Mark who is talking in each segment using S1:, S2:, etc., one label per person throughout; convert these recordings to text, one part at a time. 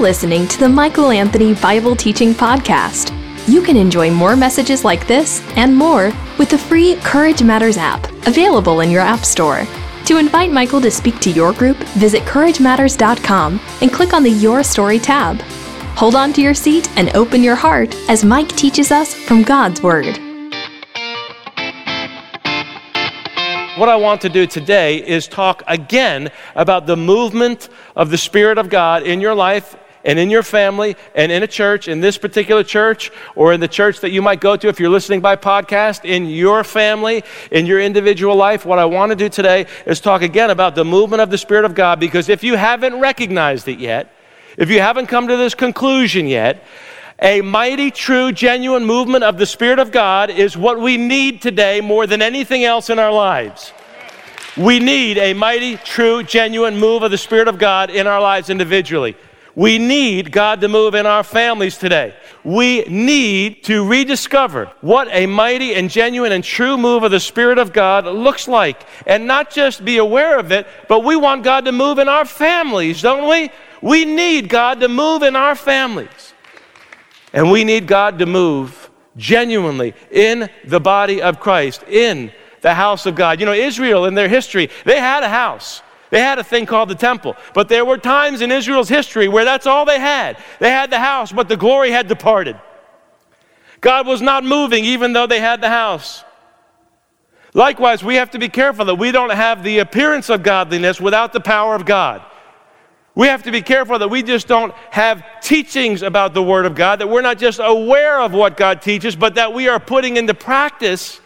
S1: listening to the Michael Anthony Bible Teaching Podcast. You can enjoy more messages like this and more with the free Courage Matters app, available in your App Store. To invite Michael to speak to your group, visit CourageMatters.com and click on the Your Story tab. Hold on to your seat and open your heart as Mike teaches us from God's Word.
S2: What I want to do today is talk again about the movement of the Spirit of God in your life and in your family and in a church, in this particular church, or in the church that you might go to if you're listening by podcast, in your family, in your individual life. What I want to do today is talk again about the movement of the Spirit of God because if you haven't recognized it yet, if you haven't come to this conclusion yet, a mighty, true, genuine movement of the Spirit of God is what we need today more than anything else in our lives. We need a mighty, true, genuine move of the Spirit of God in our lives individually. We need God to move in our families today. We need to rediscover what a mighty and genuine and true move of the Spirit of God looks like. And not just be aware of it, but we want God to move in our families, don't we? We need God to move in our families. And we need God to move genuinely in the body of Christ, in the house of God. You know, Israel in their history, they had a house. They had a thing called the temple. But there were times in Israel's history where that's all they had. They had the house, but the glory had departed. God was not moving even though they had the house. Likewise, we have to be careful that we don't have the appearance of godliness without the power of God. We have to be careful that we just don't have teachings about the Word of God, that we're not just aware of what God teaches, but that we are putting into practice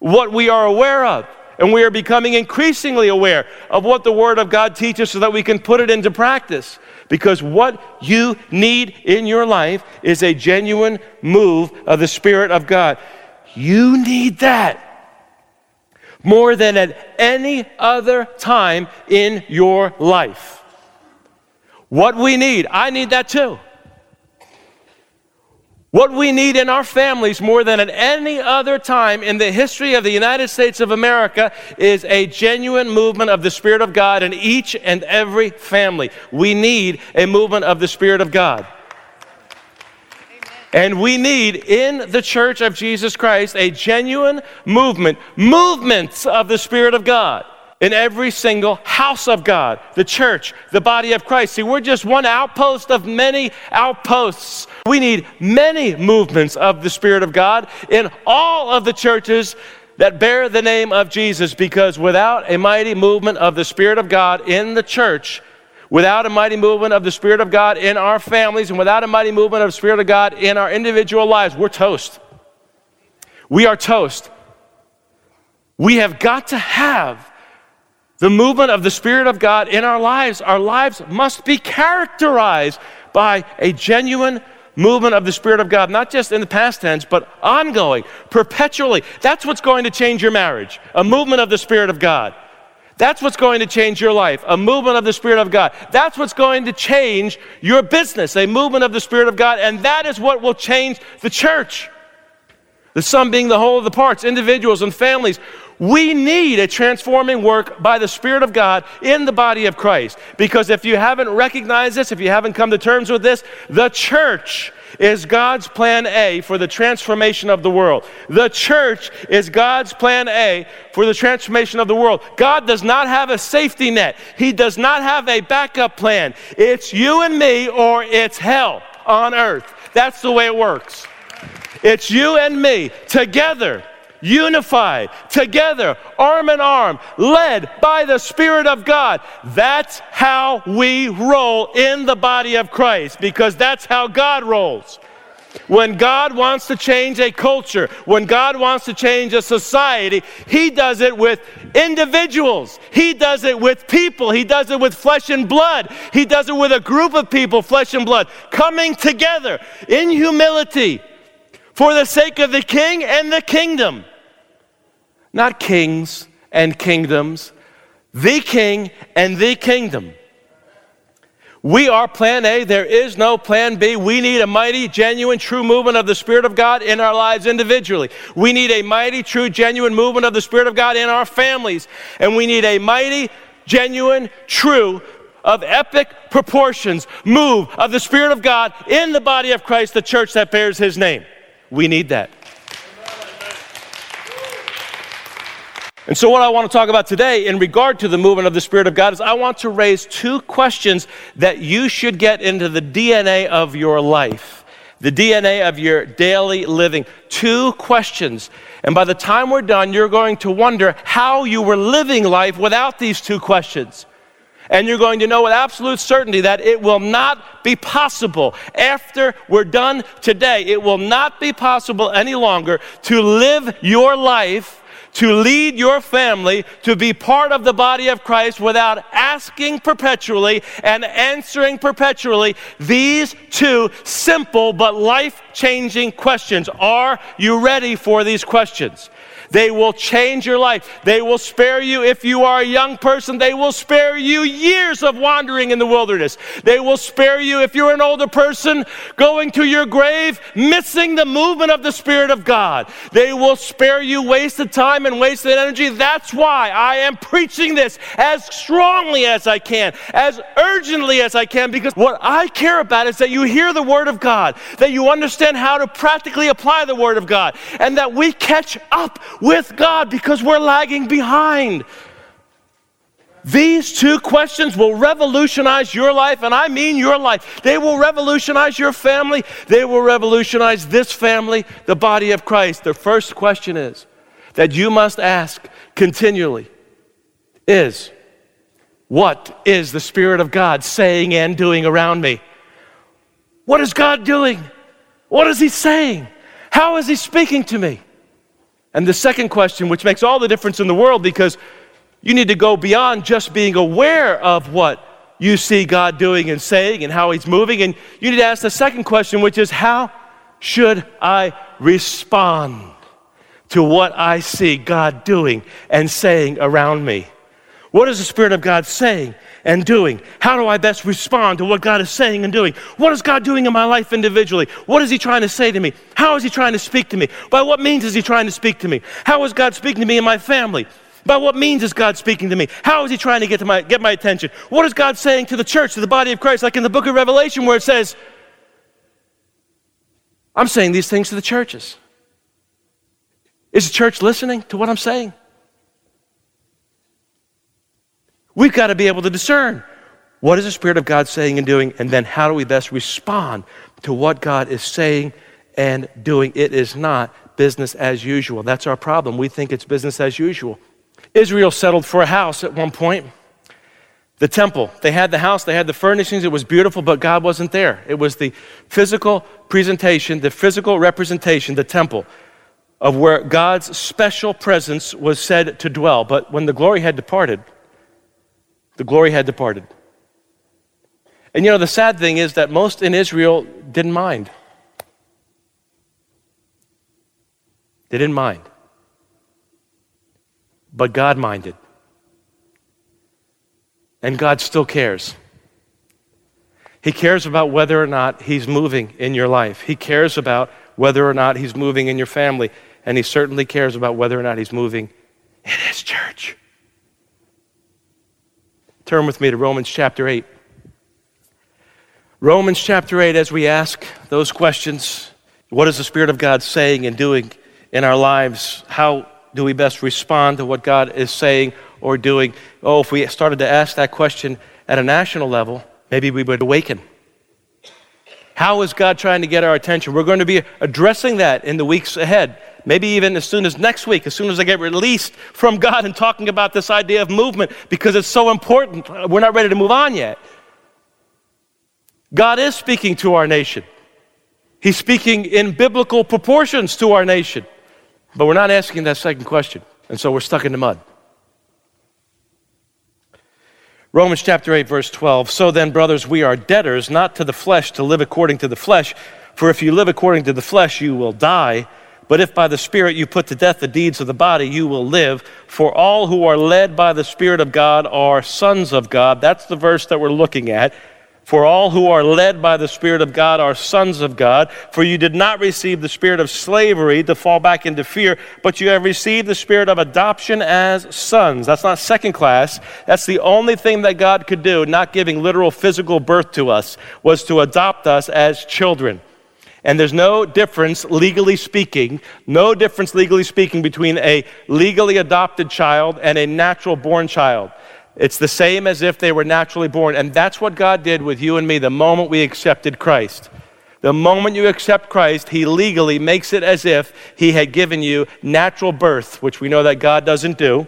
S2: what we are aware of. And we are becoming increasingly aware of what the Word of God teaches so that we can put it into practice. Because what you need in your life is a genuine move of the Spirit of God. You need that more than at any other time in your life. What we need, I need that too. What we need in our families more than at any other time in the history of the United States of America is a genuine movement of the Spirit of God in each and every family. We need a movement of the Spirit of God. And we need in the church of Jesus Christ a genuine movement, movements of the Spirit of God in every single house of God, the church, the body of Christ. See, we're just one outpost of many outposts. We need many movements of the Spirit of God in all of the churches that bear the name of Jesus because without a mighty movement of the Spirit of God in the church, without a mighty movement of the Spirit of God in our families, and without a mighty movement of the Spirit of God in our individual lives, we're toast. We are toast. We have got to have the movement of the Spirit of God in our lives, our lives must be characterized by a genuine movement of the Spirit of God, not just in the past tense, but ongoing, perpetually. That's what's going to change your marriage, a movement of the Spirit of God. That's what's going to change your life, a movement of the Spirit of God. That's what's going to change your business, a movement of the Spirit of God. And that is what will change the church. The sum being the whole of the parts, individuals and families we need a transforming work by the Spirit of God in the body of Christ. Because if you haven't recognized this, if you haven't come to terms with this, the church is God's plan A for the transformation of the world. The church is God's plan A for the transformation of the world. God does not have a safety net, He does not have a backup plan. It's you and me, or it's hell on earth. That's the way it works. It's you and me together unified, together, arm in arm, led by the Spirit of God. That's how we roll in the body of Christ because that's how God rolls. When God wants to change a culture, when God wants to change a society, He does it with individuals. He does it with people. He does it with flesh and blood. He does it with a group of people, flesh and blood, coming together in humility for the sake of the king and the kingdom not kings and kingdoms, the king and the kingdom. We are plan A. There is no plan B. We need a mighty, genuine, true movement of the Spirit of God in our lives individually. We need a mighty, true, genuine movement of the Spirit of God in our families. And we need a mighty, genuine, true of epic proportions move of the Spirit of God in the body of Christ, the church that bears His name. We need that. And so, what I want to talk about today in regard to the movement of the Spirit of God is I want to raise two questions that you should get into the DNA of your life, the DNA of your daily living. Two questions. And by the time we're done, you're going to wonder how you were living life without these two questions. And you're going to know with absolute certainty that it will not be possible after we're done today. It will not be possible any longer to live your life to lead your family to be part of the body of Christ without asking perpetually and answering perpetually these two simple but life changing questions. Are you ready for these questions? They will change your life. They will spare you, if you are a young person, they will spare you years of wandering in the wilderness. They will spare you, if you're an older person, going to your grave, missing the movement of the Spirit of God. They will spare you wasted time and wasted energy. That's why I am preaching this as strongly as I can, as urgently as I can, because what I care about is that you hear the Word of God, that you understand how to practically apply the Word of God, and that we catch up with God because we're lagging behind. These two questions will revolutionize your life, and I mean your life. They will revolutionize your family. They will revolutionize this family, the body of Christ. The first question is that you must ask continually is what is the Spirit of God saying and doing around me? What is God doing? What is He saying? How is He speaking to me? And the second question, which makes all the difference in the world because you need to go beyond just being aware of what you see God doing and saying and how He's moving. And you need to ask the second question, which is, how should I respond to what I see God doing and saying around me? What is the Spirit of God saying and doing? How do I best respond to what God is saying and doing? What is God doing in my life individually? What is He trying to say to me? How is He trying to speak to me? By what means is He trying to speak to me? How is God speaking to me and my family? By what means is God speaking to me? How is He trying to get, to my, get my attention? What is God saying to the church, to the body of Christ, like in the book of Revelation where it says, I'm saying these things to the churches. Is the church listening to what I'm saying? We've got to be able to discern what is the Spirit of God saying and doing, and then how do we best respond to what God is saying and doing. It is not business as usual. That's our problem. We think it's business as usual. Israel settled for a house at one point. The temple. They had the house, they had the furnishings, it was beautiful, but God wasn't there. It was the physical presentation, the physical representation, the temple, of where God's special presence was said to dwell. But when the glory had departed, the glory had departed. And you know, the sad thing is that most in Israel didn't mind. They didn't mind. But God minded. And God still cares. He cares about whether or not He's moving in your life. He cares about whether or not He's moving in your family. And He certainly cares about whether or not He's moving in His church. Turn with me to Romans chapter 8. Romans chapter 8, as we ask those questions what is the Spirit of God saying and doing in our lives? How do we best respond to what God is saying or doing? Oh, if we started to ask that question at a national level, maybe we would awaken. How is God trying to get our attention? We're going to be addressing that in the weeks ahead. Maybe even as soon as next week, as soon as I get released from God and talking about this idea of movement because it's so important. We're not ready to move on yet. God is speaking to our nation. He's speaking in biblical proportions to our nation. But we're not asking that second question. And so we're stuck in the mud. Romans chapter 8, verse 12. So then, brothers, we are debtors, not to the flesh, to live according to the flesh. For if you live according to the flesh, you will die. But if by the Spirit you put to death the deeds of the body, you will live. For all who are led by the Spirit of God are sons of God. That's the verse that we're looking at. For all who are led by the Spirit of God are sons of God. For you did not receive the spirit of slavery to fall back into fear, but you have received the spirit of adoption as sons. That's not second class. That's the only thing that God could do, not giving literal physical birth to us, was to adopt us as children. And there's no difference, legally speaking, no difference, legally speaking, between a legally adopted child and a natural born child. It's the same as if they were naturally born. And that's what God did with you and me the moment we accepted Christ. The moment you accept Christ, He legally makes it as if He had given you natural birth, which we know that God doesn't do.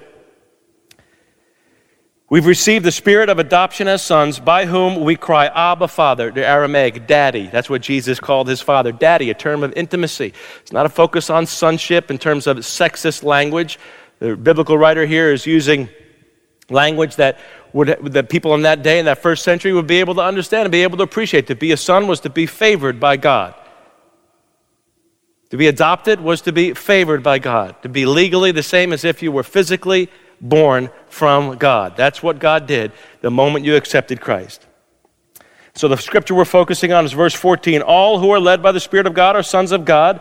S2: We've received the spirit of adoption as sons, by whom we cry, Abba, Father, the Aramaic, Daddy. That's what Jesus called his Father. Daddy, a term of intimacy. It's not a focus on sonship in terms of sexist language. The biblical writer here is using language that would, that people in that day, in that first century, would be able to understand and be able to appreciate. To be a son was to be favored by God. To be adopted was to be favored by God. To be legally the same as if you were physically born from God. That's what God did the moment you accepted Christ. So the scripture we're focusing on is verse 14. All who are led by the Spirit of God are sons of God.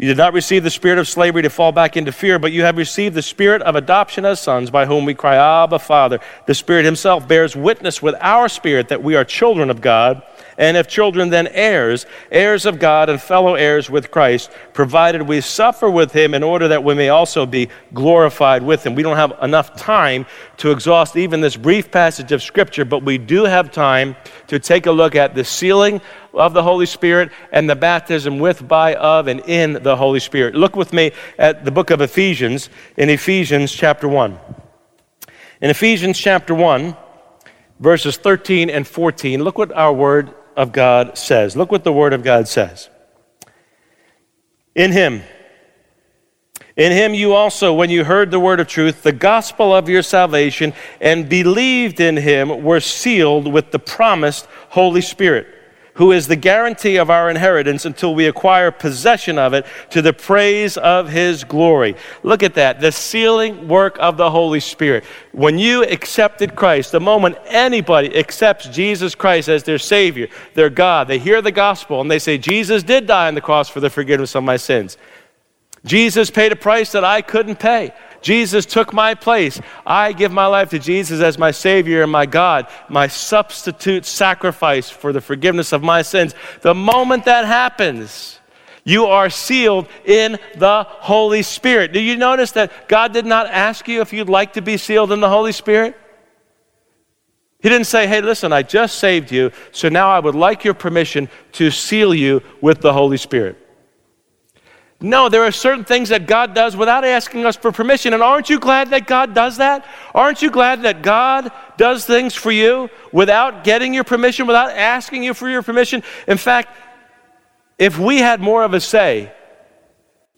S2: You did not receive the spirit of slavery to fall back into fear, but you have received the spirit of adoption as sons, by whom we cry, Abba, Father. The Spirit Himself bears witness with our spirit that we are children of God and if children, then heirs, heirs of God and fellow heirs with Christ, provided we suffer with him in order that we may also be glorified with him. We don't have enough time to exhaust even this brief passage of Scripture, but we do have time to take a look at the sealing of the Holy Spirit and the baptism with, by, of, and in the Holy Spirit. Look with me at the book of Ephesians in Ephesians chapter 1. In Ephesians chapter 1, verses 13 and 14, look what our word of God says. Look what the Word of God says. In Him, in Him you also, when you heard the word of truth, the gospel of your salvation, and believed in Him, were sealed with the promised Holy Spirit who is the guarantee of our inheritance until we acquire possession of it to the praise of his glory. Look at that, the sealing work of the Holy Spirit. When you accepted Christ, the moment anybody accepts Jesus Christ as their Savior, their God, they hear the gospel and they say, Jesus did die on the cross for the forgiveness of my sins. Jesus paid a price that I couldn't pay. Jesus took my place. I give my life to Jesus as my Savior and my God, my substitute sacrifice for the forgiveness of my sins. The moment that happens, you are sealed in the Holy Spirit. Do you notice that God did not ask you if you'd like to be sealed in the Holy Spirit? He didn't say, hey, listen, I just saved you, so now I would like your permission to seal you with the Holy Spirit. No, there are certain things that God does without asking us for permission. And aren't you glad that God does that? Aren't you glad that God does things for you without getting your permission, without asking you for your permission? In fact, if we had more of a say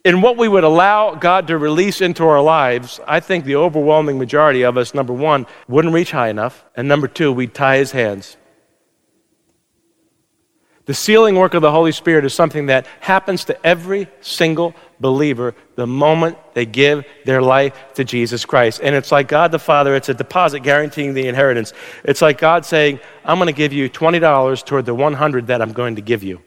S2: in what we would allow God to release into our lives, I think the overwhelming majority of us, number one, wouldn't reach high enough. And number two, we'd tie his hands. The sealing work of the Holy Spirit is something that happens to every single believer the moment they give their life to Jesus Christ. And it's like God the Father, it's a deposit guaranteeing the inheritance. It's like God saying, I'm going to give you $20 toward the 100 that I'm going to give you.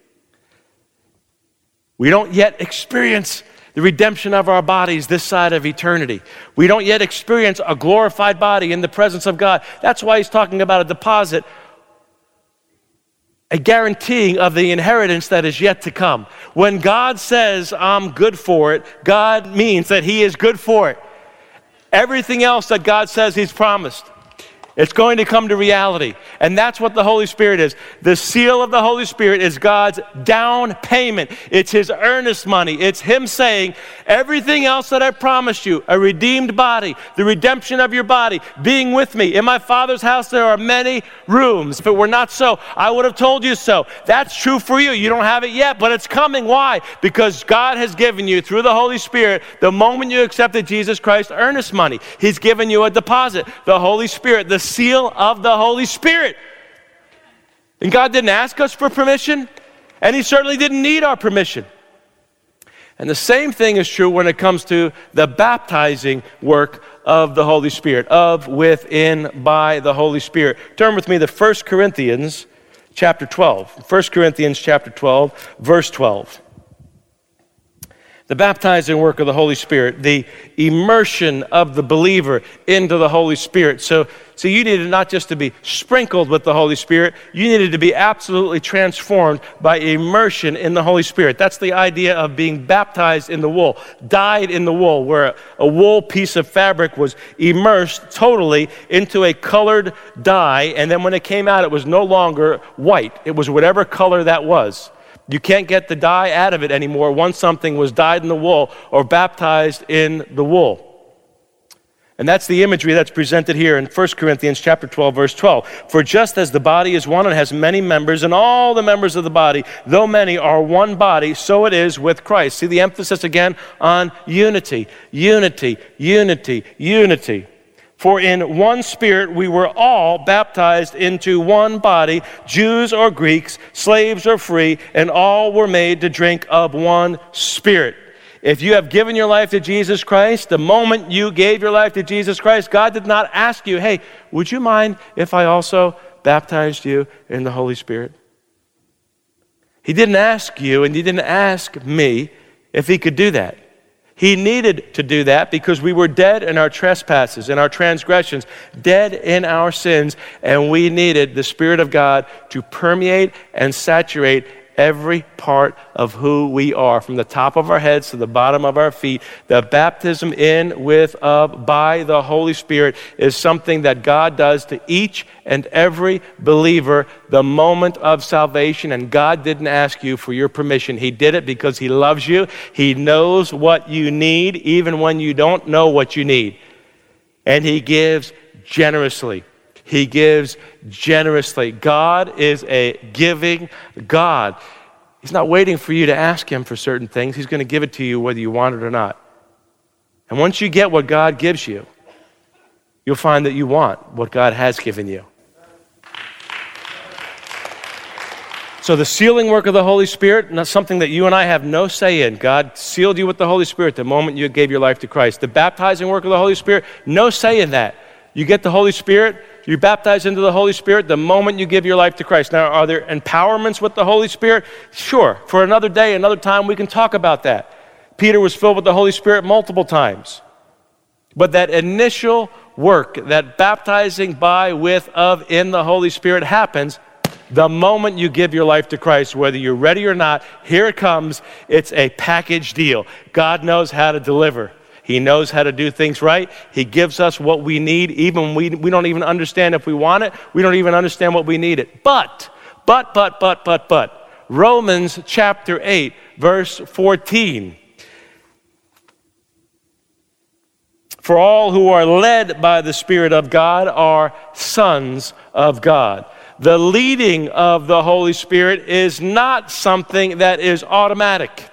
S2: We don't yet experience the redemption of our bodies this side of eternity. We don't yet experience a glorified body in the presence of God. That's why he's talking about a deposit a guaranteeing of the inheritance that is yet to come. When God says, I'm good for it, God means that He is good for it. Everything else that God says He's promised it's going to come to reality. And that's what the Holy Spirit is. The seal of the Holy Spirit is God's down payment. It's His earnest money. It's Him saying, everything else that I promised you, a redeemed body, the redemption of your body, being with me. In my Father's house, there are many rooms. If it were not so, I would have told you so. That's true for you. You don't have it yet, but it's coming. Why? Because God has given you, through the Holy Spirit, the moment you accepted Jesus Christ, earnest money. He's given you a deposit. The Holy Spirit, the seal of the Holy Spirit. And God didn't ask us for permission, and He certainly didn't need our permission. And the same thing is true when it comes to the baptizing work of the Holy Spirit, of, within, by the Holy Spirit. Turn with me to 1 Corinthians chapter 12. 1 Corinthians chapter 12, verse 12 the baptizing work of the Holy Spirit, the immersion of the believer into the Holy Spirit. So, so you needed not just to be sprinkled with the Holy Spirit, you needed to be absolutely transformed by immersion in the Holy Spirit. That's the idea of being baptized in the wool, dyed in the wool, where a wool piece of fabric was immersed totally into a colored dye, and then when it came out, it was no longer white. It was whatever color that was. You can't get the dye out of it anymore once something was dyed in the wool or baptized in the wool. And that's the imagery that's presented here in 1 Corinthians chapter 12 verse 12. For just as the body is one and has many members and all the members of the body, though many are one body, so it is with Christ. See the emphasis again on unity, unity, unity, unity. For in one spirit we were all baptized into one body, Jews or Greeks, slaves or free, and all were made to drink of one spirit. If you have given your life to Jesus Christ, the moment you gave your life to Jesus Christ, God did not ask you, hey, would you mind if I also baptized you in the Holy Spirit? He didn't ask you, and He didn't ask me if He could do that. He needed to do that because we were dead in our trespasses, and our transgressions, dead in our sins, and we needed the Spirit of God to permeate and saturate every part of who we are, from the top of our heads to the bottom of our feet. The baptism in, with, of, by the Holy Spirit is something that God does to each and every believer the moment of salvation. And God didn't ask you for your permission. He did it because He loves you. He knows what you need, even when you don't know what you need. And He gives generously. He gives generously. God is a giving God. He's not waiting for you to ask Him for certain things. He's going to give it to you whether you want it or not. And once you get what God gives you, you'll find that you want what God has given you. So, the sealing work of the Holy Spirit, not something that you and I have no say in. God sealed you with the Holy Spirit the moment you gave your life to Christ. The baptizing work of the Holy Spirit, no say in that. You get the Holy Spirit, you're baptized into the Holy Spirit the moment you give your life to Christ. Now, are there empowerments with the Holy Spirit? Sure. For another day, another time, we can talk about that. Peter was filled with the Holy Spirit multiple times. But that initial work, that baptizing by, with, of, in the Holy Spirit happens the moment you give your life to Christ, whether you're ready or not. Here it comes. It's a package deal. God knows how to deliver. He knows how to do things right. He gives us what we need, even we, we don't even understand if we want it. We don't even understand what we need it. But, but, but, but, but, but, Romans chapter 8, verse 14. For all who are led by the Spirit of God are sons of God. The leading of the Holy Spirit is not something that is automatic.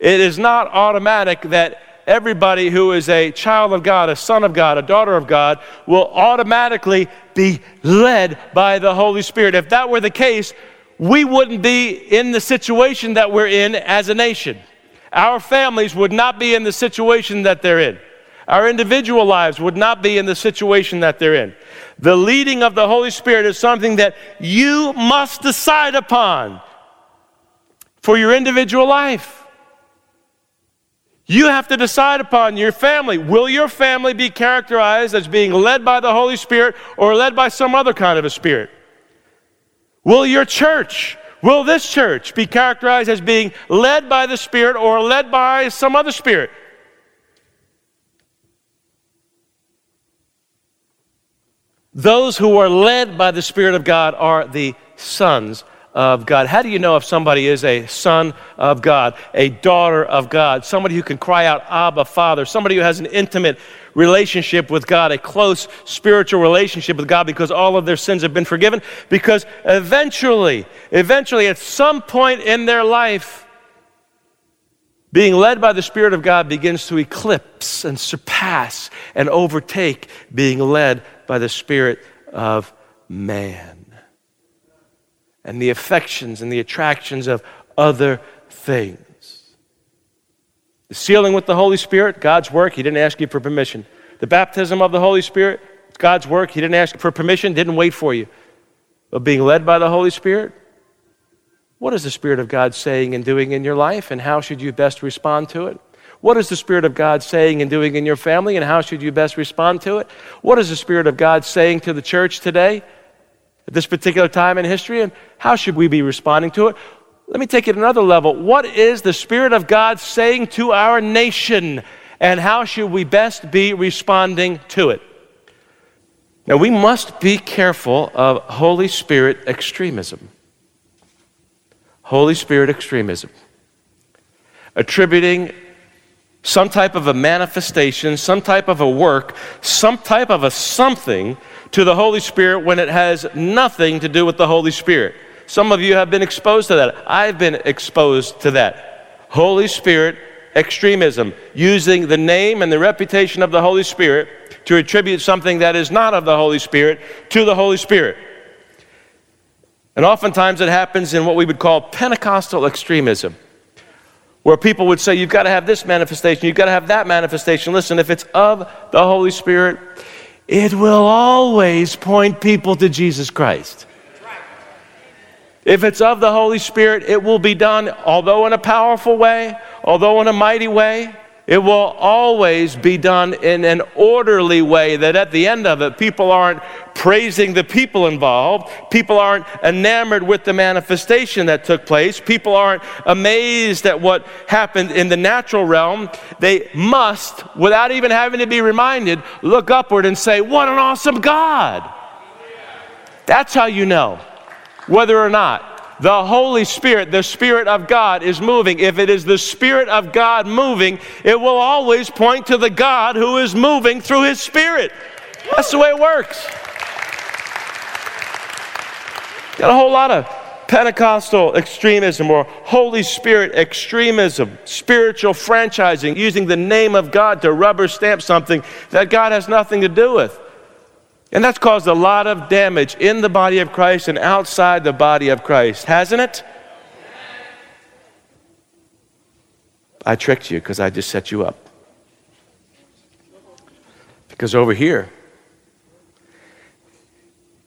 S2: It is not automatic that everybody who is a child of God, a son of God, a daughter of God, will automatically be led by the Holy Spirit. If that were the case, we wouldn't be in the situation that we're in as a nation. Our families would not be in the situation that they're in. Our individual lives would not be in the situation that they're in. The leading of the Holy Spirit is something that you must decide upon for your individual life. You have to decide upon your family. Will your family be characterized as being led by the Holy Spirit or led by some other kind of a spirit? Will your church, will this church be characterized as being led by the Spirit or led by some other spirit? Those who are led by the Spirit of God are the sons of God. How do you know if somebody is a son of God, a daughter of God, somebody who can cry out, Abba, Father, somebody who has an intimate relationship with God, a close spiritual relationship with God because all of their sins have been forgiven? Because eventually, eventually, at some point in their life, being led by the Spirit of God begins to eclipse and surpass and overtake being led by the Spirit of man and the affections and the attractions of other things. The sealing with the Holy Spirit, God's work, He didn't ask you for permission. The baptism of the Holy Spirit, God's work, He didn't ask for permission, didn't wait for you. of being led by the Holy Spirit? What is the Spirit of God saying and doing in your life, and how should you best respond to it? What is the Spirit of God saying and doing in your family, and how should you best respond to it? What is the Spirit of God saying to the church today, at this particular time in history, and how should we be responding to it? Let me take it another level. What is the Spirit of God saying to our nation, and how should we best be responding to it? Now, we must be careful of Holy Spirit extremism. Holy Spirit extremism. Attributing some type of a manifestation, some type of a work, some type of a something to the Holy Spirit when it has nothing to do with the Holy Spirit. Some of you have been exposed to that. I've been exposed to that. Holy Spirit extremism, using the name and the reputation of the Holy Spirit to attribute something that is not of the Holy Spirit to the Holy Spirit. And oftentimes it happens in what we would call Pentecostal extremism, where people would say, You've got to have this manifestation, you've got to have that manifestation. Listen, if it's of the Holy Spirit, it will always point people to Jesus Christ. If it's of the Holy Spirit, it will be done, although in a powerful way, although in a mighty way. It will always be done in an orderly way that at the end of it, people aren't praising the people involved. People aren't enamored with the manifestation that took place. People aren't amazed at what happened in the natural realm. They must, without even having to be reminded, look upward and say, What an awesome God! That's how you know whether or not the Holy Spirit, the Spirit of God, is moving. If it is the Spirit of God moving, it will always point to the God who is moving through His Spirit. That's the way it works. Got a whole lot of Pentecostal extremism or Holy Spirit extremism, spiritual franchising, using the name of God to rubber stamp something that God has nothing to do with. And that's caused a lot of damage in the body of Christ and outside the body of Christ, hasn't it? I tricked you because I just set you up. Because over here,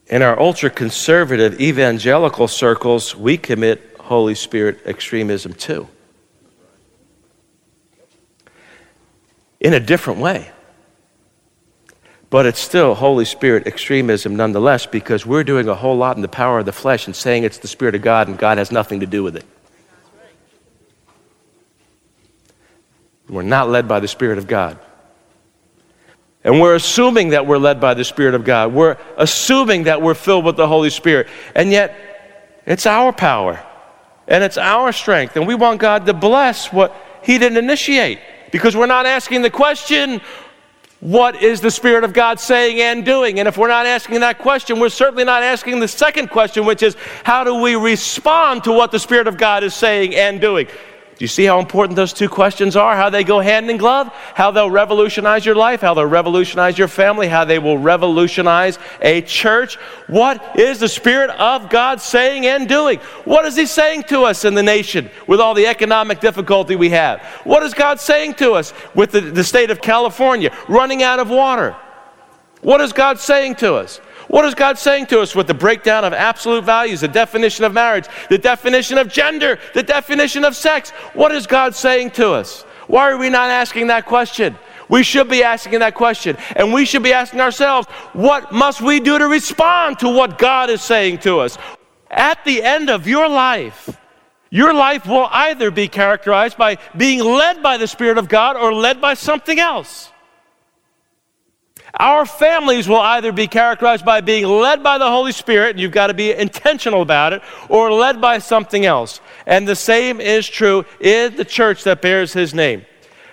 S2: in our ultra conservative evangelical circles, we commit Holy Spirit extremism too. In a different way. But it's still Holy Spirit extremism nonetheless because we're doing a whole lot in the power of the flesh and saying it's the Spirit of God and God has nothing to do with it. We're not led by the Spirit of God. And we're assuming that we're led by the Spirit of God. We're assuming that we're filled with the Holy Spirit. And yet, it's our power and it's our strength. And we want God to bless what He didn't initiate because we're not asking the question what is the Spirit of God saying and doing? And if we're not asking that question, we're certainly not asking the second question, which is how do we respond to what the Spirit of God is saying and doing? Do you see how important those two questions are? How they go hand in glove? How they'll revolutionize your life? How they'll revolutionize your family? How they will revolutionize a church? What is the Spirit of God saying and doing? What is He saying to us in the nation with all the economic difficulty we have? What is God saying to us with the, the state of California running out of water? What is God saying to us? What is God saying to us with the breakdown of absolute values, the definition of marriage, the definition of gender, the definition of sex? What is God saying to us? Why are we not asking that question? We should be asking that question. And we should be asking ourselves, what must we do to respond to what God is saying to us? At the end of your life, your life will either be characterized by being led by the Spirit of God or led by something else. Our families will either be characterized by being led by the Holy Spirit, and you've got to be intentional about it, or led by something else. And the same is true in the church that bears his name.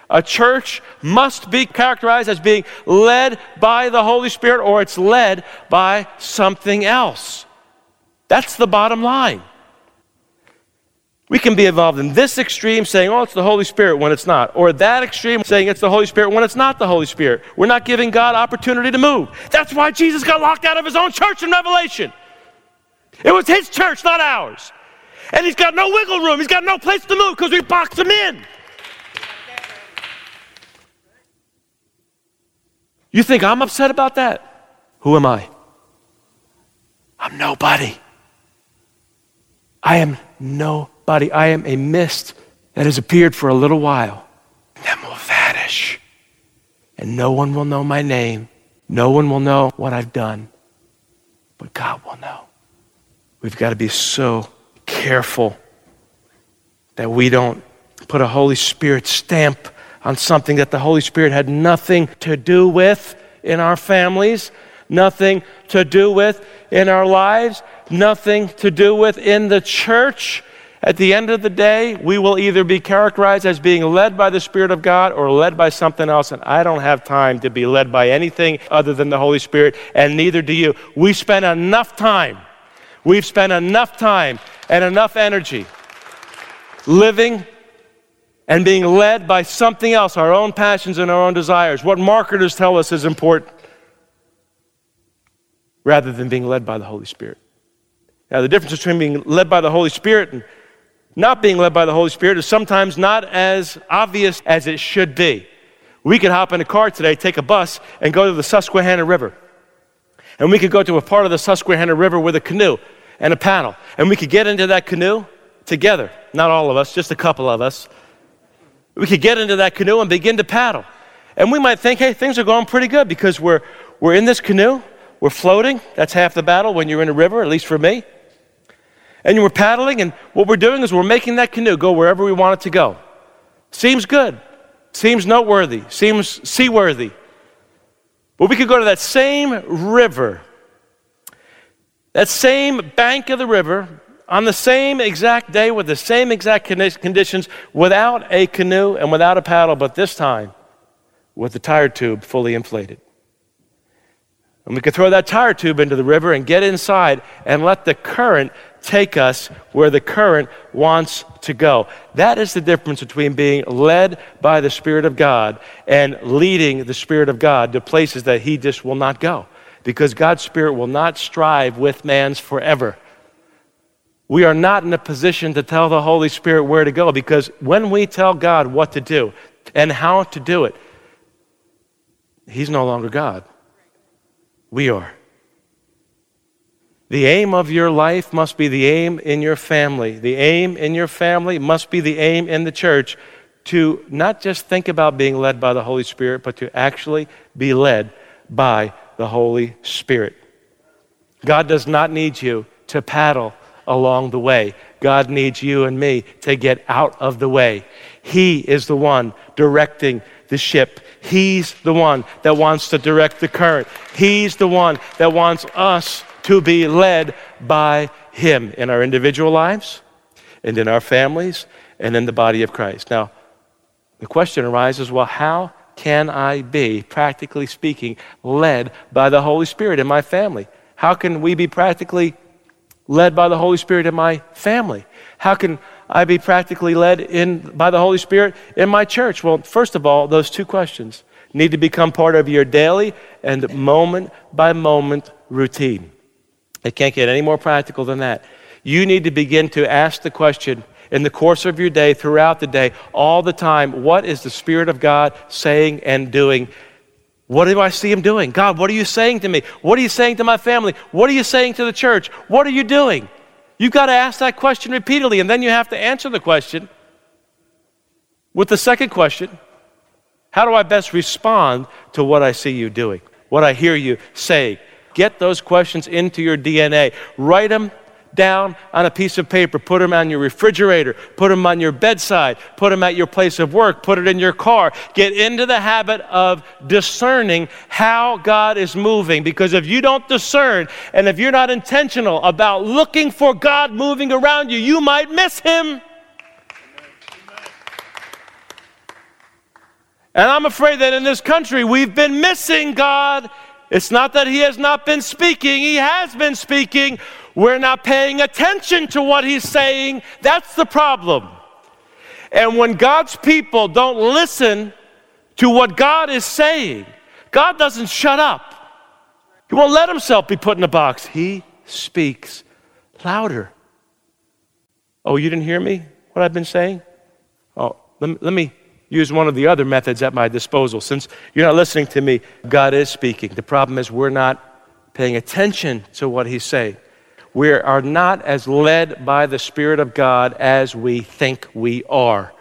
S2: A church must be characterized as being led by the Holy Spirit, or it's led by something else. That's the bottom line. We can be involved in this extreme saying, oh, it's the Holy Spirit when it's not, or that extreme saying it's the Holy Spirit when it's not the Holy Spirit. We're not giving God opportunity to move. That's why Jesus got locked out of his own church in Revelation. It was his church, not ours. And he's got no wiggle room, he's got no place to move because we boxed him in. You think I'm upset about that? Who am I? I'm nobody. I am nobody. I am a mist that has appeared for a little while and then will vanish. And no one will know my name. No one will know what I've done. But God will know. We've got to be so careful that we don't put a Holy Spirit stamp on something that the Holy Spirit had nothing to do with in our families, nothing to do with in our lives, nothing to do with in the church. At the end of the day, we will either be characterized as being led by the Spirit of God or led by something else. And I don't have time to be led by anything other than the Holy Spirit, and neither do you. We spend enough time, we've spent enough time and enough energy living and being led by something else, our own passions and our own desires. What marketers tell us is important rather than being led by the Holy Spirit. Now, the difference between being led by the Holy Spirit and not being led by the Holy Spirit is sometimes not as obvious as it should be. We could hop in a car today, take a bus, and go to the Susquehanna River. And we could go to a part of the Susquehanna River with a canoe and a paddle. And we could get into that canoe together. Not all of us, just a couple of us. We could get into that canoe and begin to paddle. And we might think, hey, things are going pretty good because we're, we're in this canoe, we're floating. That's half the battle when you're in a river, at least for me. And we're paddling, and what we're doing is we're making that canoe go wherever we want it to go. Seems good, seems noteworthy, seems seaworthy. But we could go to that same river, that same bank of the river, on the same exact day with the same exact conditions without a canoe and without a paddle, but this time with the tire tube fully inflated. And we could throw that tire tube into the river and get inside and let the current take us where the current wants to go. That is the difference between being led by the Spirit of God and leading the Spirit of God to places that He just will not go. Because God's Spirit will not strive with man's forever. We are not in a position to tell the Holy Spirit where to go because when we tell God what to do and how to do it, He's no longer God. We are. The aim of your life must be the aim in your family. The aim in your family must be the aim in the church to not just think about being led by the Holy Spirit, but to actually be led by the Holy Spirit. God does not need you to paddle along the way. God needs you and me to get out of the way. He is the one directing the ship. He's the one that wants to direct the current. He's the one that wants us to be led by Him in our individual lives and in our families and in the body of Christ. Now, the question arises well, how can I be, practically speaking, led by the Holy Spirit in my family? How can we be practically led by the Holy Spirit in my family? How can I be practically led in, by the Holy Spirit in my church? Well, first of all, those two questions need to become part of your daily and moment by moment routine. It can't get any more practical than that. You need to begin to ask the question in the course of your day, throughout the day, all the time what is the Spirit of God saying and doing what do I see him doing? God, what are you saying to me? What are you saying to my family? What are you saying to the church? What are you doing? You've got to ask that question repeatedly, and then you have to answer the question with the second question How do I best respond to what I see you doing, what I hear you saying? Get those questions into your DNA. Write them down on a piece of paper, put them on your refrigerator, put them on your bedside, put them at your place of work, put it in your car. Get into the habit of discerning how God is moving because if you don't discern and if you're not intentional about looking for God moving around you, you might miss Him. And I'm afraid that in this country we've been missing God. It's not that He has not been speaking, He has been speaking. We're not paying attention to what he's saying. That's the problem. And when God's people don't listen to what God is saying, God doesn't shut up. He won't let himself be put in a box. He speaks louder. Oh, you didn't hear me? What I've been saying? Oh, let me, let me use one of the other methods at my disposal. Since you're not listening to me, God is speaking. The problem is we're not paying attention to what He's saying. we are not as led by the Spirit of God as we think we are.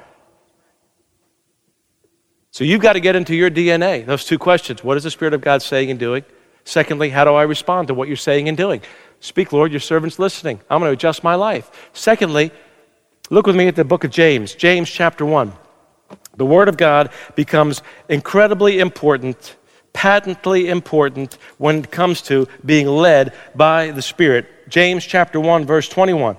S2: So you've got to get into your DNA. Those two questions. What is the Spirit of God saying and doing? Secondly, how do I respond to what you're saying and doing? Speak, Lord, your servant's listening. I'm going to adjust my life. Secondly, look with me at the book of James, James chapter 1. The Word of God becomes incredibly important, patently important when it comes to being led by the Spirit. James chapter 1, verse 21.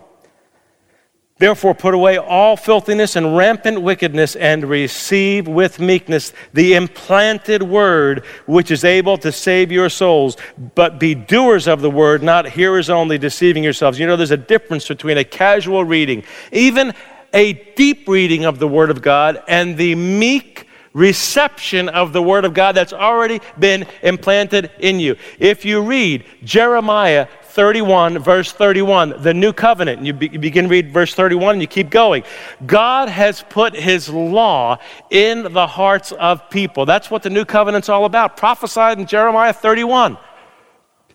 S2: Therefore, put away all filthiness and rampant wickedness, and receive with meekness the implanted word, which is able to save your souls. But be doers of the word, not hearers only, deceiving yourselves. You know, there's a difference between a casual reading, even a deep reading of the word of God, and the meek reception of the Word of God that's already been implanted in you. If you read Jeremiah 31, verse 31, the new covenant. And you, be, you begin to read verse 31 and you keep going. God has put his law in the hearts of people. That's what the new covenant's all about. Prophesied in Jeremiah 31.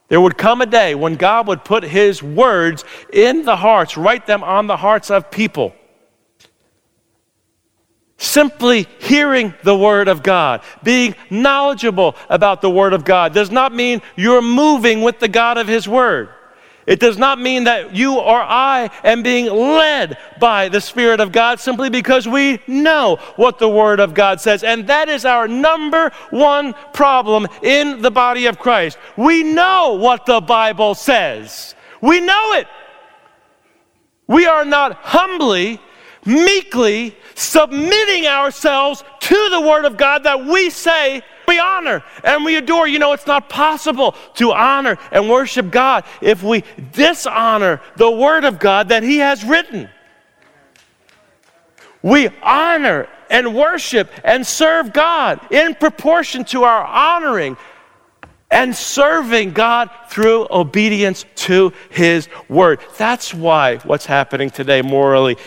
S2: There would come a day when God would put his words in the hearts, write them on the hearts of people. Simply hearing the Word of God, being knowledgeable about the Word of God, does not mean you're moving with the God of His Word. It does not mean that you or I am being led by the Spirit of God simply because we know what the Word of God says. And that is our number one problem in the body of Christ. We know what the Bible says, we know it. We are not humbly meekly submitting ourselves to the Word of God that we say we honor and we adore. You know, it's not possible to honor and worship God if we dishonor the Word of God that He has written. We honor and worship and serve God in proportion to our honoring and serving God through obedience to His Word. That's why what's happening today morally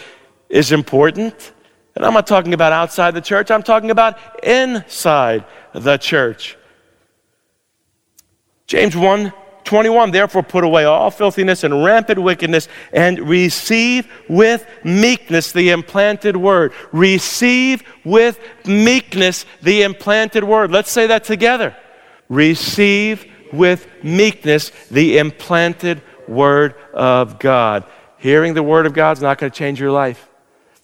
S2: is important. And I'm not talking about outside the church, I'm talking about inside the church. James 1 21, therefore put away all filthiness and rampant wickedness and receive with meekness the implanted word. Receive with meekness the implanted word. Let's say that together. Receive with meekness the implanted word of God. Hearing the word of God is not going to change your life.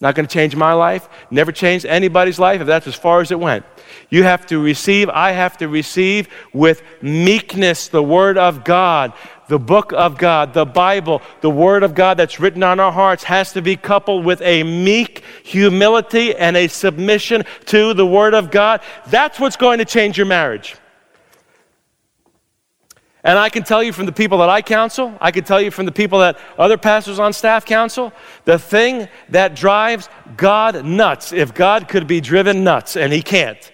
S2: Not going to change my life, never changed anybody's life if that's as far as it went. You have to receive, I have to receive with meekness the Word of God, the book of God, the Bible, the Word of God that's written on our hearts has to be coupled with a meek humility and a submission to the Word of God. That's what's going to change your marriage. And I can tell you from the people that I counsel, I can tell you from the people that other pastors on staff counsel, the thing that drives God nuts, if God could be driven nuts, and He can't,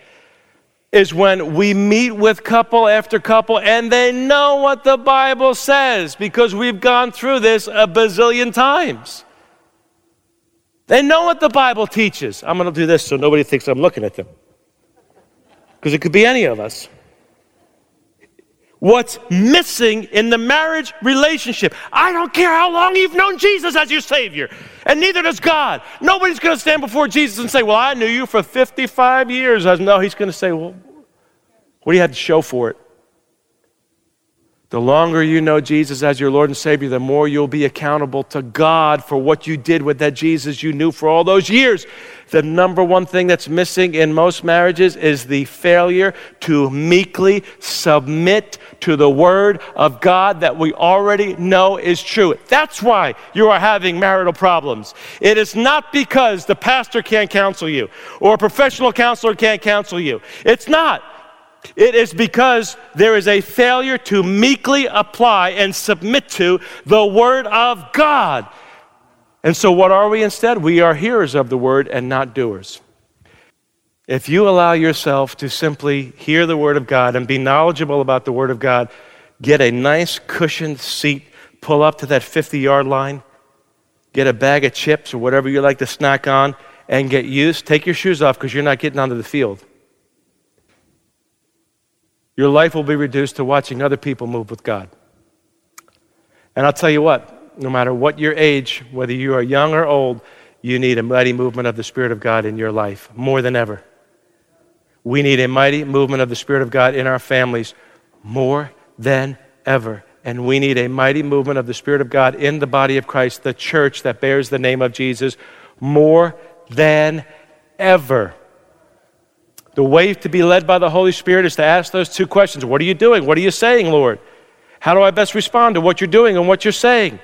S2: is when we meet with couple after couple and they know what the Bible says because we've gone through this a bazillion times. They know what the Bible teaches. I'm going to do this so nobody thinks I'm looking at them. Because it could be any of us what's missing in the marriage relationship. I don't care how long you've known Jesus as your Savior, and neither does God. Nobody's going to stand before Jesus and say, Well, I knew you for 55 years. No, he's going to say, Well, what do you have to show for it? The longer you know Jesus as your Lord and Savior, the more you'll be accountable to God for what you did with that Jesus you knew for all those years. The number one thing that's missing in most marriages is the failure to meekly submit to the Word of God that we already know is true. That's why you are having marital problems. It is not because the pastor can't counsel you or a professional counselor can't counsel you. It's not. It is because there is a failure to meekly apply and submit to the Word of God. And so, what are we instead? We are hearers of the Word and not doers. If you allow yourself to simply hear the Word of God and be knowledgeable about the Word of God, get a nice cushioned seat, pull up to that 50 yard line, get a bag of chips or whatever you like to snack on, and get used. Take your shoes off because you're not getting onto the field. Your life will be reduced to watching other people move with God. And I'll tell you what, no matter what your age, whether you are young or old, you need a mighty movement of the Spirit of God in your life more than ever. We need a mighty movement of the Spirit of God in our families more than ever. And we need a mighty movement of the Spirit of God in the body of Christ, the church that bears the name of Jesus, more than ever. The way to be led by the Holy Spirit is to ask those two questions What are you doing? What are you saying, Lord? How do I best respond to what you're doing and what you're saying?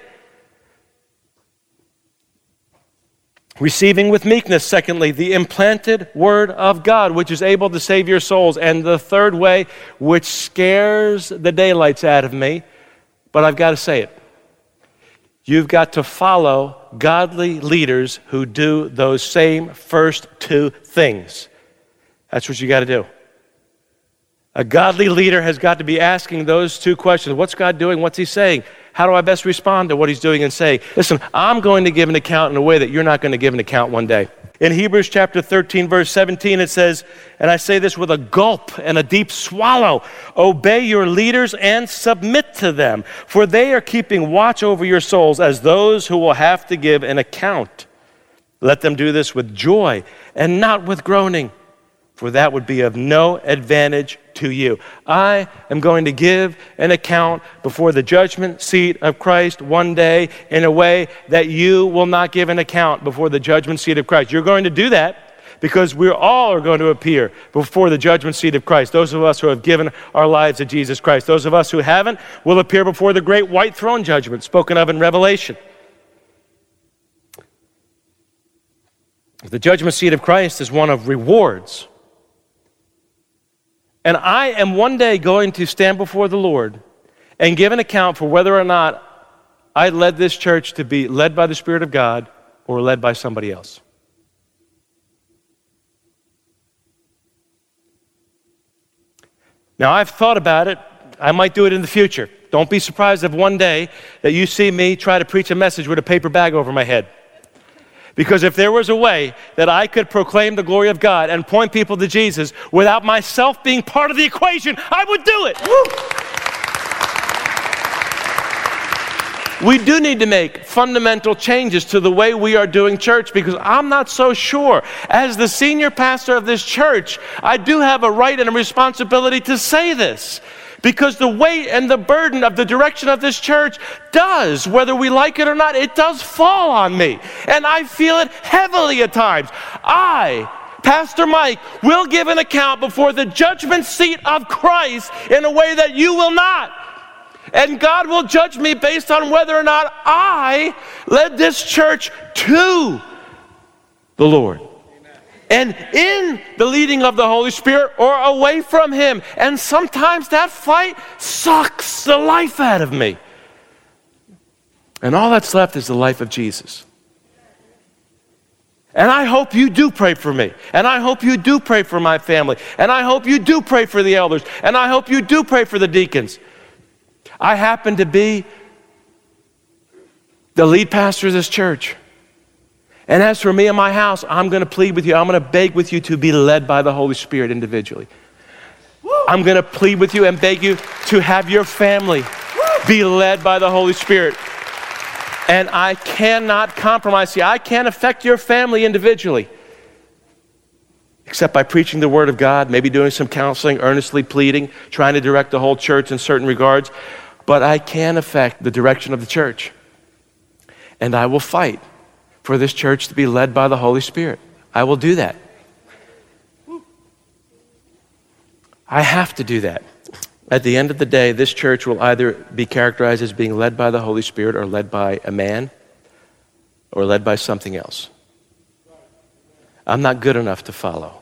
S2: Receiving with meekness, secondly, the implanted word of God, which is able to save your souls. And the third way, which scares the daylights out of me, but I've got to say it. You've got to follow godly leaders who do those same first two things. That's what you got to do. A godly leader has got to be asking those two questions What's God doing? What's He saying? How do I best respond to what He's doing and saying? Listen, I'm going to give an account in a way that you're not going to give an account one day. In Hebrews chapter 13, verse 17, it says, and I say this with a gulp and a deep swallow obey your leaders and submit to them, for they are keeping watch over your souls as those who will have to give an account. Let them do this with joy and not with groaning for that would be of no advantage to you. I am going to give an account before the judgment seat of Christ one day in a way that you will not give an account before the judgment seat of Christ. You're going to do that because we all are going to appear before the judgment seat of Christ. Those of us who have given our lives to Jesus Christ. Those of us who haven't will appear before the great white throne judgment spoken of in Revelation. The judgment seat of Christ is one of rewards and I am one day going to stand before the Lord and give an account for whether or not I led this church to be led by the Spirit of God or led by somebody else. Now, I've thought about it. I might do it in the future. Don't be surprised if one day that you see me try to preach a message with a paper bag over my head. Because if there was a way that I could proclaim the glory of God and point people to Jesus without myself being part of the equation, I would do it. Woo! We do need to make fundamental changes to the way we are doing church because I'm not so sure. As the senior pastor of this church, I do have a right and a responsibility to say this. Because the weight and the burden of the direction of this church does, whether we like it or not, it does fall on me. And I feel it heavily at times. I, Pastor Mike, will give an account before the judgment seat of Christ in a way that you will not. And God will judge me based on whether or not I led this church to the Lord and in the leading of the Holy Spirit or away from Him. And sometimes that fight sucks the life out of me. And all that's left is the life of Jesus. And I hope you do pray for me. And I hope you do pray for my family. And I hope you do pray for the elders. And I hope you do pray for the deacons. I happen to be the lead pastor of this church. And as for me and my house, I'm going to plead with you. I'm going to beg with you to be led by the Holy Spirit individually. I'm going to plead with you and beg you to have your family be led by the Holy Spirit. And I cannot compromise. you. I can't affect your family individually except by preaching the Word of God, maybe doing some counseling, earnestly pleading, trying to direct the whole church in certain regards. But I can affect the direction of the church. And I will fight for this church to be led by the Holy Spirit. I will do that. I have to do that. At the end of the day, this church will either be characterized as being led by the Holy Spirit or led by a man or led by something else. I'm not good enough to follow.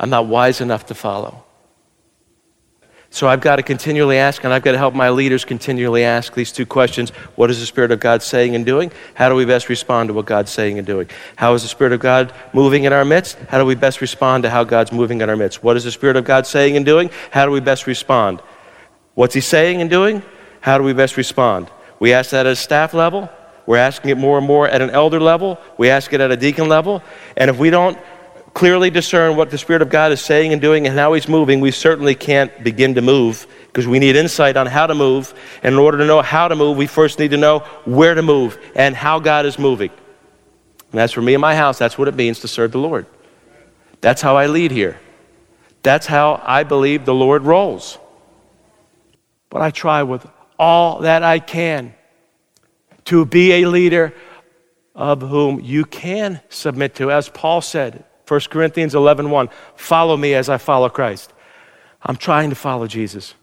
S2: I'm not wise enough to follow. So I've got to continually ask, and I've got to help my leaders continually ask these two questions What is the Spirit of God saying and doing? How do we best respond to what God's saying and doing? How is the Spirit of God moving in our midst? How do we best respond to how God's moving in our midst? What is the Spirit of God saying and doing? How do we best respond? What's He saying and doing? How do we best respond? We ask that at a staff level. We're asking it more and more at an elder level. We ask it at a deacon level. And if we don't clearly discern what the Spirit of God is saying and doing and how He's moving, we certainly can't begin to move because we need insight on how to move. And in order to know how to move, we first need to know where to move and how God is moving. And that's for me and my house, that's what it means to serve the Lord. That's how I lead here. That's how I believe the Lord rolls. But I try with all that I can to be a leader of whom you can submit to. As Paul said, 1 Corinthians 11 1, follow me as I follow Christ. I'm trying to follow Jesus.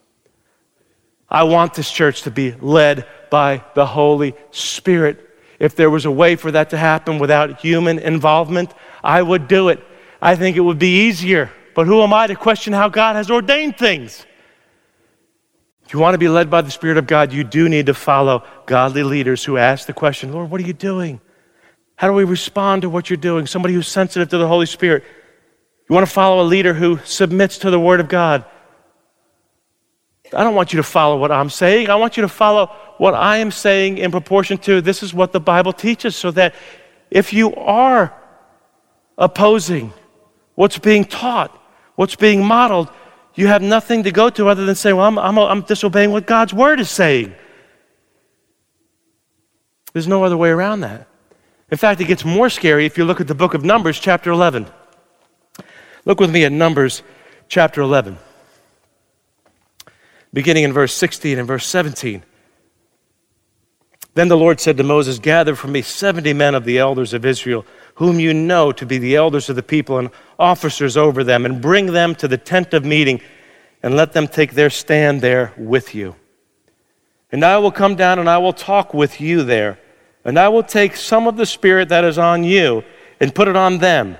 S2: I want this church to be led by the Holy Spirit. If there was a way for that to happen without human involvement, I would do it. I think it would be easier. But who am I to question how God has ordained things? If you want to be led by the Spirit of God, you do need to follow godly leaders who ask the question Lord, what are you doing? How do we respond to what you're doing? Somebody who's sensitive to the Holy Spirit. You want to follow a leader who submits to the Word of God. I don't want you to follow what I'm saying. I want you to follow what I am saying in proportion to this is what the Bible teaches, so that if you are opposing what's being taught, what's being modeled, you have nothing to go to other than saying, Well, I'm, I'm, I'm disobeying what God's Word is saying. There's no other way around that. In fact, it gets more scary if you look at the book of Numbers, chapter 11. Look with me at Numbers, chapter 11, beginning in verse 16 and verse 17. Then the Lord said to Moses, Gather for me 70 men of the elders of Israel, whom you know to be the elders of the people and officers over them, and bring them to the tent of meeting, and let them take their stand there with you. And I will come down and I will talk with you there and I will take some of the Spirit that is on you and put it on them,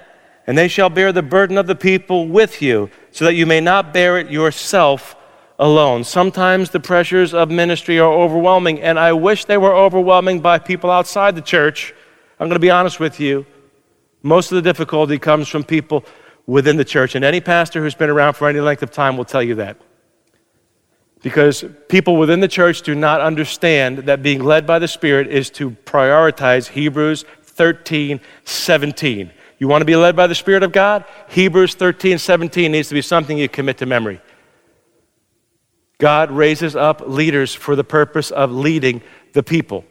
S2: and they shall bear the burden of the people with you, so that you may not bear it yourself alone. Sometimes the pressures of ministry are overwhelming, and I wish they were overwhelming by people outside the church. I'm going to be honest with you. Most of the difficulty comes from people within the church, and any pastor who's been around for any length of time will tell you that because people within the church do not understand that being led by the Spirit is to prioritize Hebrews 13 17. You want to be led by the Spirit of God? Hebrews 13 17 needs to be something you commit to memory. God raises up leaders for the purpose of leading the people.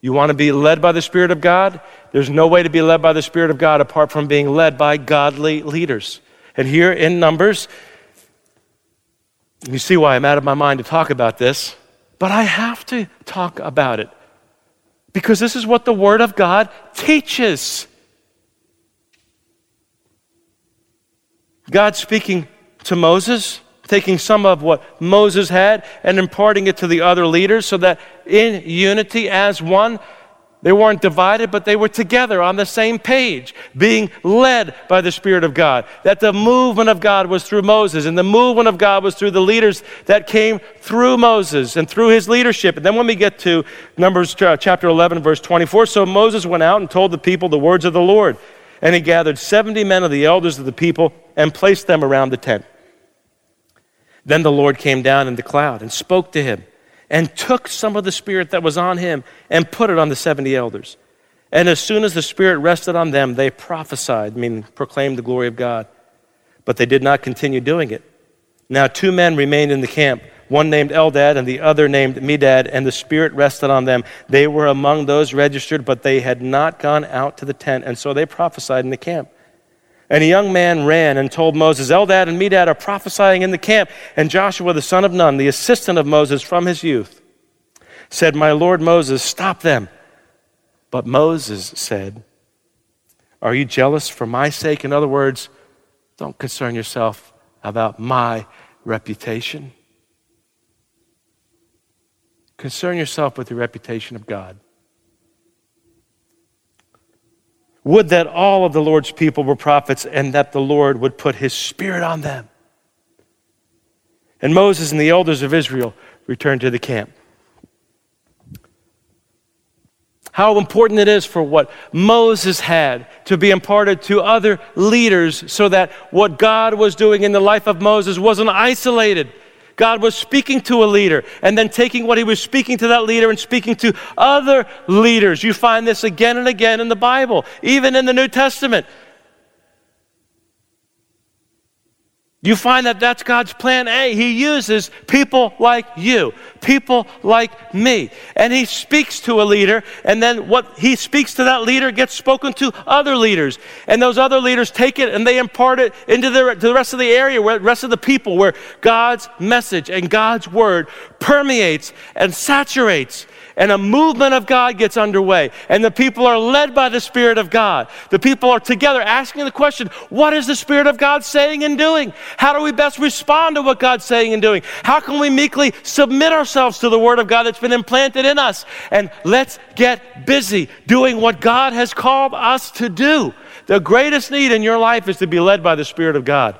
S2: You want to be led by the Spirit of God? There's no way to be led by the Spirit of God apart from being led by godly leaders. And here in Numbers, you see why I'm out of my mind to talk about this, but I have to talk about it because this is what the Word of God teaches. God speaking to Moses, taking some of what Moses had and imparting it to the other leaders so that in unity as one, they weren't divided, but they were together on the same page, being led by the Spirit of God. That the movement of God was through Moses, and the movement of God was through the leaders that came through Moses and through his leadership. And then when we get to Numbers uh, chapter 11, verse 24, so Moses went out and told the people the words of the Lord. And he gathered 70 men of the elders of the people and placed them around the tent. Then the Lord came down in the cloud and spoke to him and took some of the Spirit that was on him and put it on the 70 elders. And as soon as the Spirit rested on them, they prophesied, meaning proclaimed the glory of God. But they did not continue doing it. Now, two men remained in the camp, one named Eldad and the other named Medad, and the Spirit rested on them. They were among those registered, but they had not gone out to the tent, and so they prophesied in the camp. And a young man ran and told Moses, Eldad and Medad are prophesying in the camp. And Joshua, the son of Nun, the assistant of Moses from his youth, said, My Lord Moses, stop them. But Moses said, Are you jealous for my sake? In other words, don't concern yourself about my reputation. Concern yourself with the reputation of God. Would that all of the Lord's people were prophets and that the Lord would put his spirit on them. And Moses and the elders of Israel returned to the camp. How important it is for what Moses had to be imparted to other leaders so that what God was doing in the life of Moses wasn't isolated God was speaking to a leader and then taking what he was speaking to that leader and speaking to other leaders. You find this again and again in the Bible, even in the New Testament. You find that that's God's plan A. He uses people like you, people like me. And He speaks to a leader, and then what He speaks to that leader gets spoken to other leaders. And those other leaders take it and they impart it into the, to the rest of the area, where the rest of the people, where God's message and God's word permeates and saturates and a movement of God gets underway, and the people are led by the Spirit of God. The people are together asking the question what is the Spirit of God saying and doing? How do we best respond to what God's saying and doing? How can we meekly submit ourselves to the Word of God that's been implanted in us? And let's get busy doing what God has called us to do. The greatest need in your life is to be led by the Spirit of God.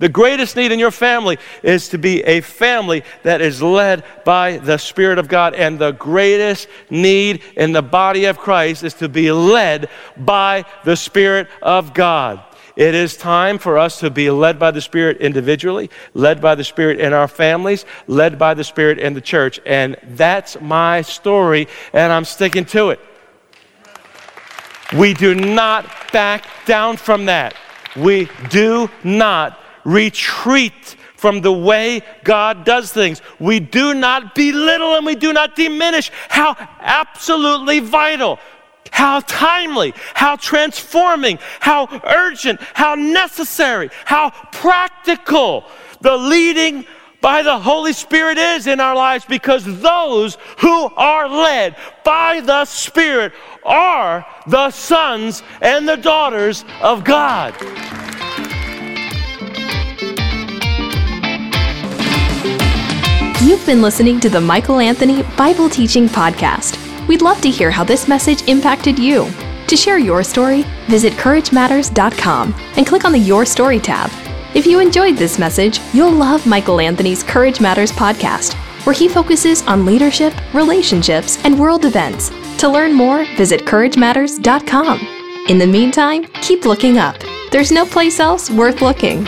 S2: The greatest need in your family is to be a family that is led by the Spirit of God. And the greatest need in the body of Christ is to be led by the Spirit of God. It is time for us to be led by the Spirit individually, led by the Spirit in our families, led by the Spirit in the church. And that's my story, and I'm sticking to it. We do not back down from that. We do not retreat from the way God does things. We do not belittle and we do not diminish how absolutely vital, how timely, how transforming, how urgent, how necessary, how practical the leading by the Holy Spirit is in our lives because those who are led by the Spirit are the sons and the daughters of God.
S1: You've been listening to the Michael Anthony Bible Teaching Podcast. We'd love to hear how this message impacted you. To share your story, visit CourageMatters.com and click on the Your Story tab. If you enjoyed this message, you'll love Michael Anthony's Courage Matters podcast, where he focuses on leadership, relationships, and world events. To learn more, visit CourageMatters.com. In the meantime, keep looking up. There's no place else worth looking.